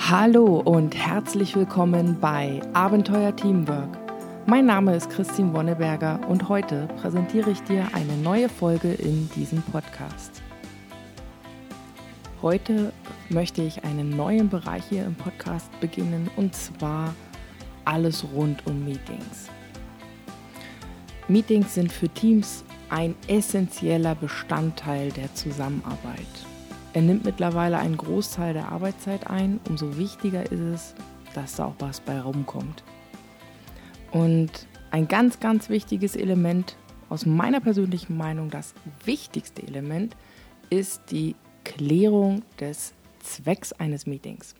Hallo und herzlich willkommen bei Abenteuer Teamwork. Mein Name ist Christine Wonneberger und heute präsentiere ich dir eine neue Folge in diesem Podcast. Heute möchte ich einen neuen Bereich hier im Podcast beginnen und zwar alles rund um Meetings. Meetings sind für Teams ein essentieller Bestandteil der Zusammenarbeit. Er nimmt mittlerweile einen Großteil der Arbeitszeit ein. Umso wichtiger ist es, dass da auch was bei rumkommt. Und ein ganz, ganz wichtiges Element, aus meiner persönlichen Meinung das wichtigste Element, ist die Klärung des Zwecks eines Meetings.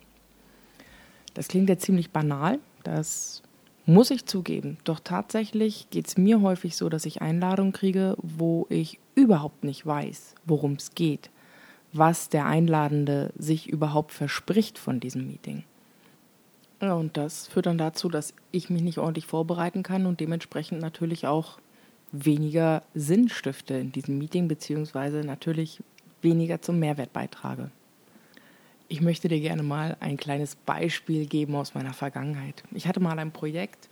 Das klingt jetzt ziemlich banal, das muss ich zugeben. Doch tatsächlich geht es mir häufig so, dass ich Einladungen kriege, wo ich überhaupt nicht weiß, worum es geht was der Einladende sich überhaupt verspricht von diesem Meeting. Und das führt dann dazu, dass ich mich nicht ordentlich vorbereiten kann und dementsprechend natürlich auch weniger Sinn stifte in diesem Meeting, beziehungsweise natürlich weniger zum Mehrwert beitrage. Ich möchte dir gerne mal ein kleines Beispiel geben aus meiner Vergangenheit. Ich hatte mal ein Projekt,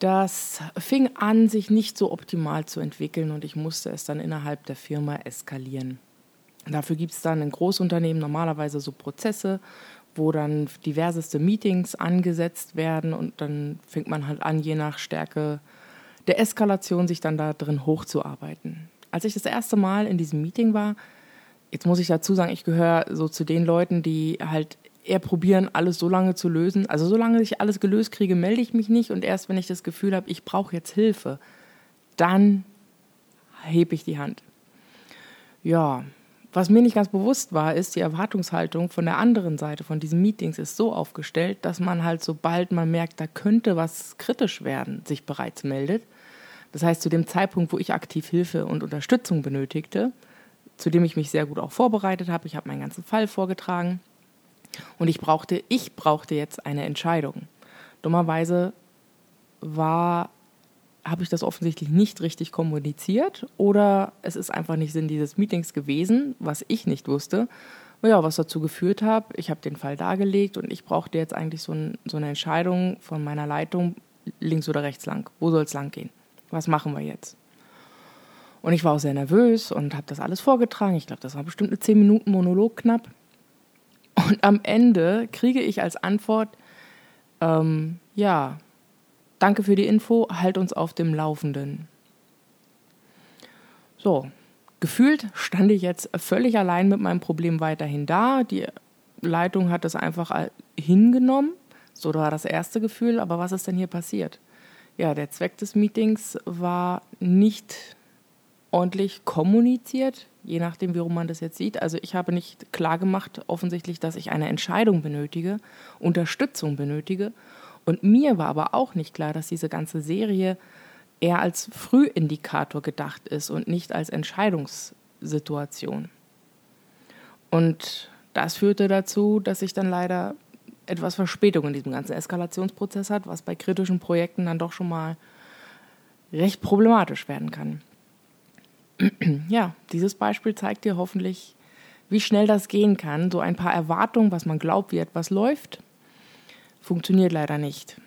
das fing an, sich nicht so optimal zu entwickeln und ich musste es dann innerhalb der Firma eskalieren. Dafür gibt es dann in Großunternehmen normalerweise so Prozesse, wo dann diverseste Meetings angesetzt werden und dann fängt man halt an, je nach Stärke der Eskalation sich dann da drin hochzuarbeiten. Als ich das erste Mal in diesem Meeting war, jetzt muss ich dazu sagen, ich gehöre so zu den Leuten, die halt eher probieren, alles so lange zu lösen. Also solange ich alles gelöst kriege, melde ich mich nicht und erst wenn ich das Gefühl habe, ich brauche jetzt Hilfe, dann hebe ich die Hand. Ja, was mir nicht ganz bewusst war, ist, die Erwartungshaltung von der anderen Seite von diesen Meetings ist so aufgestellt, dass man halt, sobald man merkt, da könnte was kritisch werden, sich bereits meldet. Das heißt, zu dem Zeitpunkt, wo ich aktiv Hilfe und Unterstützung benötigte, zu dem ich mich sehr gut auch vorbereitet habe, ich habe meinen ganzen Fall vorgetragen und ich brauchte, ich brauchte jetzt eine Entscheidung. Dummerweise war habe ich das offensichtlich nicht richtig kommuniziert oder es ist einfach nicht Sinn dieses Meetings gewesen, was ich nicht wusste. Ja, was dazu geführt hat, ich habe den Fall dargelegt und ich brauchte jetzt eigentlich so, ein, so eine Entscheidung von meiner Leitung, links oder rechts lang. Wo soll es lang gehen? Was machen wir jetzt? Und ich war auch sehr nervös und habe das alles vorgetragen. Ich glaube, das war bestimmt eine 10 Minuten Monolog knapp. Und am Ende kriege ich als Antwort, ähm, ja, Danke für die Info, halt uns auf dem Laufenden. So, gefühlt stand ich jetzt völlig allein mit meinem Problem weiterhin da. Die Leitung hat das einfach hingenommen. So war das erste Gefühl. Aber was ist denn hier passiert? Ja, der Zweck des Meetings war nicht ordentlich kommuniziert, je nachdem, wie man das jetzt sieht. Also ich habe nicht klar gemacht, offensichtlich, dass ich eine Entscheidung benötige, Unterstützung benötige und mir war aber auch nicht klar, dass diese ganze Serie eher als Frühindikator gedacht ist und nicht als Entscheidungssituation. Und das führte dazu, dass ich dann leider etwas Verspätung in diesem ganzen Eskalationsprozess hat, was bei kritischen Projekten dann doch schon mal recht problematisch werden kann. ja, dieses Beispiel zeigt dir hoffentlich, wie schnell das gehen kann. So ein paar Erwartungen, was man glaubt, wie etwas läuft, Funktioniert leider nicht.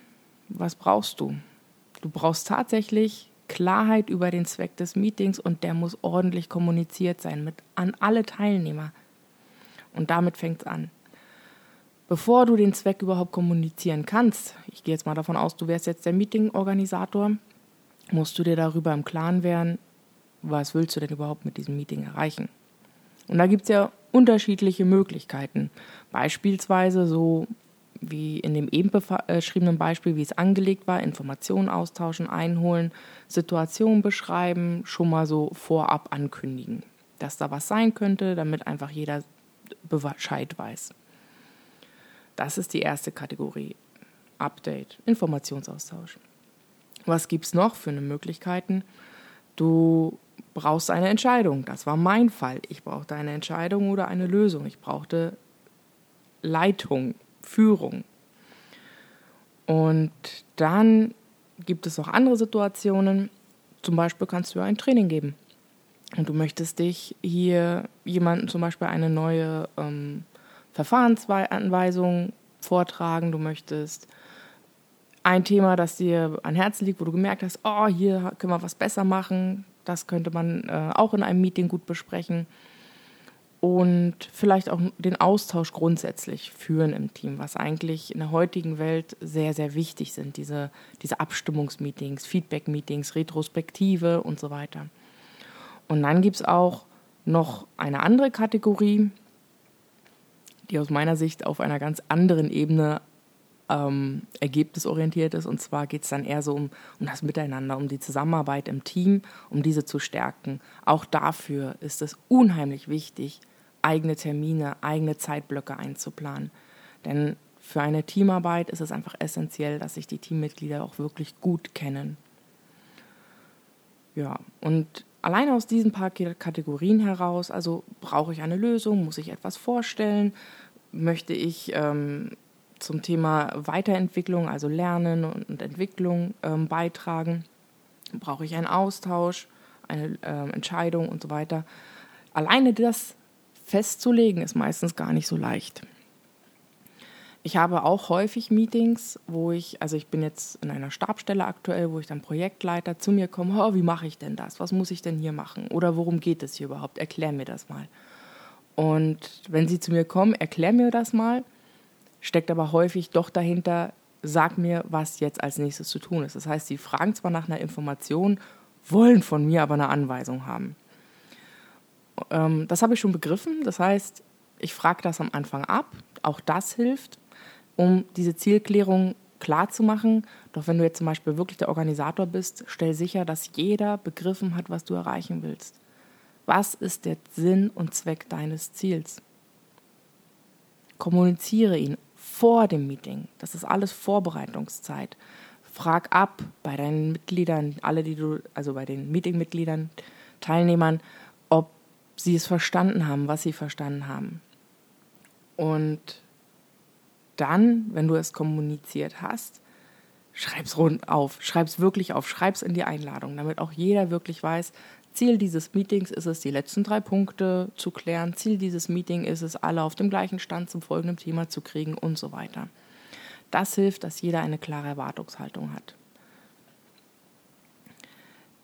Was brauchst du? Du brauchst tatsächlich Klarheit über den Zweck des Meetings und der muss ordentlich kommuniziert sein mit an alle Teilnehmer. Und damit fängt es an. Bevor du den Zweck überhaupt kommunizieren kannst, ich gehe jetzt mal davon aus, du wärst jetzt der Meetingorganisator, musst du dir darüber im Klaren werden, was willst du denn überhaupt mit diesem Meeting erreichen. Und da gibt es ja unterschiedliche Möglichkeiten. Beispielsweise so wie in dem eben beschriebenen Beispiel, wie es angelegt war, Informationen austauschen, einholen, Situationen beschreiben, schon mal so vorab ankündigen, dass da was sein könnte, damit einfach jeder Bescheid weiß. Das ist die erste Kategorie. Update, Informationsaustausch. Was gibt es noch für eine Möglichkeiten? Du brauchst eine Entscheidung. Das war mein Fall. Ich brauchte eine Entscheidung oder eine Lösung. Ich brauchte Leitung. Führung. Und dann gibt es auch andere Situationen. Zum Beispiel kannst du ein Training geben. Und du möchtest dich hier jemanden zum Beispiel eine neue ähm, Verfahrensanweisung vortragen, du möchtest ein Thema, das dir an Herzen liegt, wo du gemerkt hast, oh, hier können wir was besser machen, das könnte man äh, auch in einem Meeting gut besprechen. Und vielleicht auch den Austausch grundsätzlich führen im Team, was eigentlich in der heutigen Welt sehr, sehr wichtig sind. Diese, diese Abstimmungsmeetings, Feedback-Meetings, Retrospektive und so weiter. Und dann gibt es auch noch eine andere Kategorie, die aus meiner Sicht auf einer ganz anderen Ebene ähm, ergebnisorientiert ist. Und zwar geht es dann eher so um, um das Miteinander, um die Zusammenarbeit im Team, um diese zu stärken. Auch dafür ist es unheimlich wichtig, eigene Termine, eigene Zeitblöcke einzuplanen. Denn für eine Teamarbeit ist es einfach essentiell, dass sich die Teammitglieder auch wirklich gut kennen. Ja, und alleine aus diesen paar Kategorien heraus, also brauche ich eine Lösung, muss ich etwas vorstellen, möchte ich ähm, zum Thema Weiterentwicklung, also Lernen und Entwicklung ähm, beitragen, brauche ich einen Austausch, eine äh, Entscheidung und so weiter. Alleine das festzulegen ist meistens gar nicht so leicht. Ich habe auch häufig Meetings, wo ich, also ich bin jetzt in einer Stabstelle aktuell, wo ich dann Projektleiter zu mir komme, oh, wie mache ich denn das? Was muss ich denn hier machen? Oder worum geht es hier überhaupt? Erklär mir das mal. Und wenn sie zu mir kommen, erklär mir das mal, steckt aber häufig doch dahinter, sag mir, was jetzt als nächstes zu tun ist. Das heißt, sie fragen zwar nach einer Information, wollen von mir aber eine Anweisung haben. Ähm, das habe ich schon begriffen. Das heißt, ich frage das am Anfang ab. Auch das hilft um diese Zielklärung klar zu machen. Doch wenn du jetzt zum Beispiel wirklich der Organisator bist, stell sicher, dass jeder begriffen hat, was du erreichen willst. Was ist der Sinn und Zweck deines Ziels? Kommuniziere ihn vor dem Meeting. Das ist alles Vorbereitungszeit. Frag ab bei deinen Mitgliedern, alle, die du, also bei den Meetingmitgliedern, Teilnehmern, sie es verstanden haben, was sie verstanden haben. Und dann, wenn du es kommuniziert hast, schreib's rund auf, schreib's wirklich auf, schreib's in die Einladung, damit auch jeder wirklich weiß, Ziel dieses Meetings ist es, die letzten drei Punkte zu klären. Ziel dieses Meetings ist es, alle auf dem gleichen Stand zum folgenden Thema zu kriegen und so weiter. Das hilft, dass jeder eine klare Erwartungshaltung hat.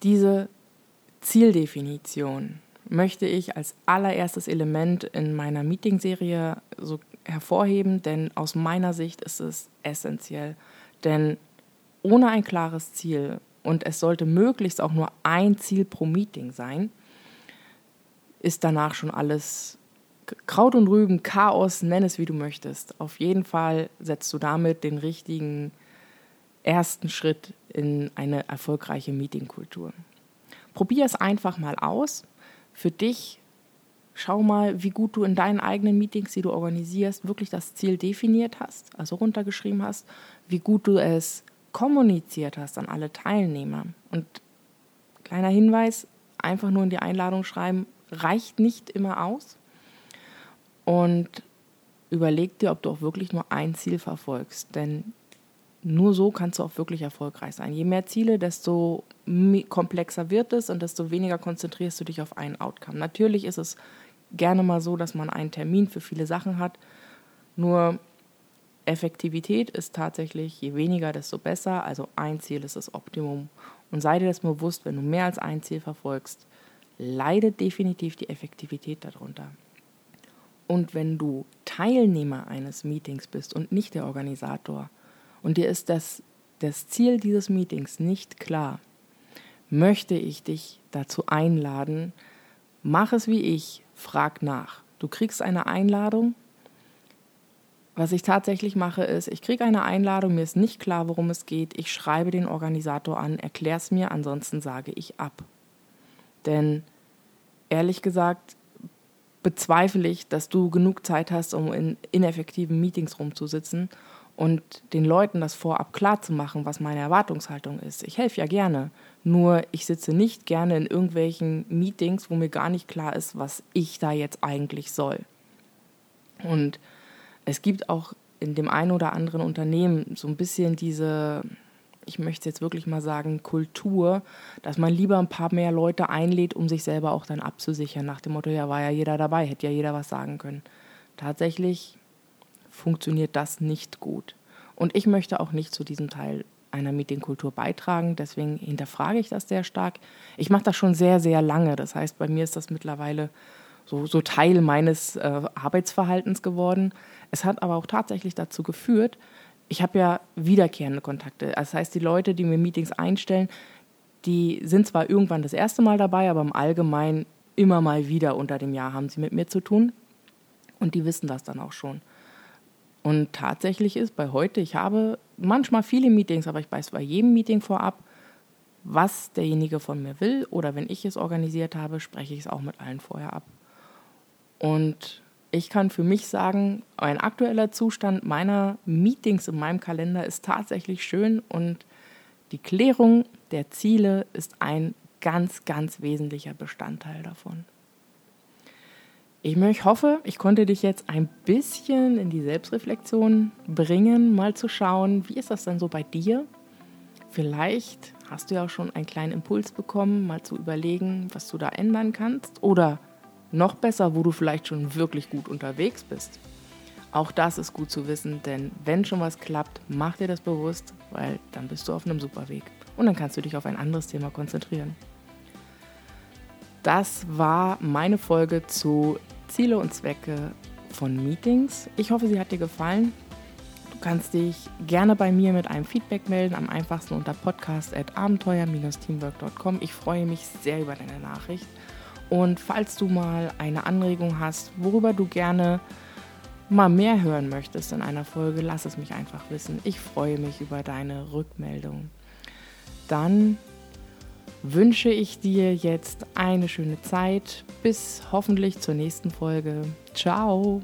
Diese Zieldefinition möchte ich als allererstes Element in meiner Meetingserie so hervorheben, denn aus meiner Sicht ist es essentiell. Denn ohne ein klares Ziel, und es sollte möglichst auch nur ein Ziel pro Meeting sein, ist danach schon alles Kraut und Rüben, Chaos, nenn es wie du möchtest. Auf jeden Fall setzt du damit den richtigen ersten Schritt in eine erfolgreiche Meetingkultur. Probier es einfach mal aus. Für dich Schau mal, wie gut du in deinen eigenen Meetings, die du organisierst, wirklich das Ziel definiert hast, also runtergeschrieben hast, wie gut du es kommuniziert hast an alle Teilnehmer. Und kleiner Hinweis, einfach nur in die Einladung schreiben, reicht nicht immer aus. Und überleg dir, ob du auch wirklich nur ein Ziel verfolgst. Denn nur so kannst du auch wirklich erfolgreich sein. Je mehr Ziele, desto komplexer wird es und desto weniger konzentrierst du dich auf ein Outcome. Natürlich ist es gerne mal so, dass man einen Termin für viele Sachen hat. Nur Effektivität ist tatsächlich, je weniger, desto besser. Also ein Ziel ist das Optimum. Und sei dir das bewusst, wenn du mehr als ein Ziel verfolgst, leidet definitiv die Effektivität darunter. Und wenn du Teilnehmer eines Meetings bist und nicht der Organisator und dir ist das, das Ziel dieses Meetings nicht klar, möchte ich dich dazu einladen, mach es wie ich, frag nach. Du kriegst eine Einladung. Was ich tatsächlich mache, ist, ich kriege eine Einladung, mir ist nicht klar, worum es geht. Ich schreibe den Organisator an, erkläre es mir, ansonsten sage ich ab. Denn ehrlich gesagt bezweifle ich, dass du genug Zeit hast, um in ineffektiven Meetings rumzusitzen und den Leuten das vorab klar zu machen, was meine Erwartungshaltung ist. Ich helfe ja gerne. Nur ich sitze nicht gerne in irgendwelchen Meetings, wo mir gar nicht klar ist, was ich da jetzt eigentlich soll. Und es gibt auch in dem einen oder anderen Unternehmen so ein bisschen diese, ich möchte jetzt wirklich mal sagen, Kultur, dass man lieber ein paar mehr Leute einlädt, um sich selber auch dann abzusichern, nach dem Motto, ja, war ja jeder dabei, hätte ja jeder was sagen können. Tatsächlich funktioniert das nicht gut. Und ich möchte auch nicht zu diesem Teil einer Meetingkultur beitragen. Deswegen hinterfrage ich das sehr stark. Ich mache das schon sehr, sehr lange. Das heißt, bei mir ist das mittlerweile so, so Teil meines äh, Arbeitsverhaltens geworden. Es hat aber auch tatsächlich dazu geführt, ich habe ja wiederkehrende Kontakte. Das heißt, die Leute, die mir Meetings einstellen, die sind zwar irgendwann das erste Mal dabei, aber im Allgemeinen immer mal wieder unter dem Jahr haben sie mit mir zu tun. Und die wissen das dann auch schon. Und tatsächlich ist bei heute, ich habe manchmal viele Meetings, aber ich weiß bei jedem Meeting vorab, was derjenige von mir will. Oder wenn ich es organisiert habe, spreche ich es auch mit allen vorher ab. Und ich kann für mich sagen, ein aktueller Zustand meiner Meetings in meinem Kalender ist tatsächlich schön und die Klärung der Ziele ist ein ganz, ganz wesentlicher Bestandteil davon. Ich hoffe, ich konnte dich jetzt ein bisschen in die Selbstreflexion bringen, mal zu schauen, wie ist das denn so bei dir? Vielleicht hast du ja auch schon einen kleinen Impuls bekommen, mal zu überlegen, was du da ändern kannst oder noch besser, wo du vielleicht schon wirklich gut unterwegs bist. Auch das ist gut zu wissen, denn wenn schon was klappt, mach dir das bewusst, weil dann bist du auf einem super Weg und dann kannst du dich auf ein anderes Thema konzentrieren. Das war meine Folge zu Ziele und Zwecke von Meetings. Ich hoffe, sie hat dir gefallen. Du kannst dich gerne bei mir mit einem Feedback melden, am einfachsten unter podcast.abenteuer-teamwork.com. Ich freue mich sehr über deine Nachricht. Und falls du mal eine Anregung hast, worüber du gerne mal mehr hören möchtest in einer Folge, lass es mich einfach wissen. Ich freue mich über deine Rückmeldung. Dann wünsche ich dir jetzt eine schöne Zeit. Bis hoffentlich zur nächsten Folge. Ciao.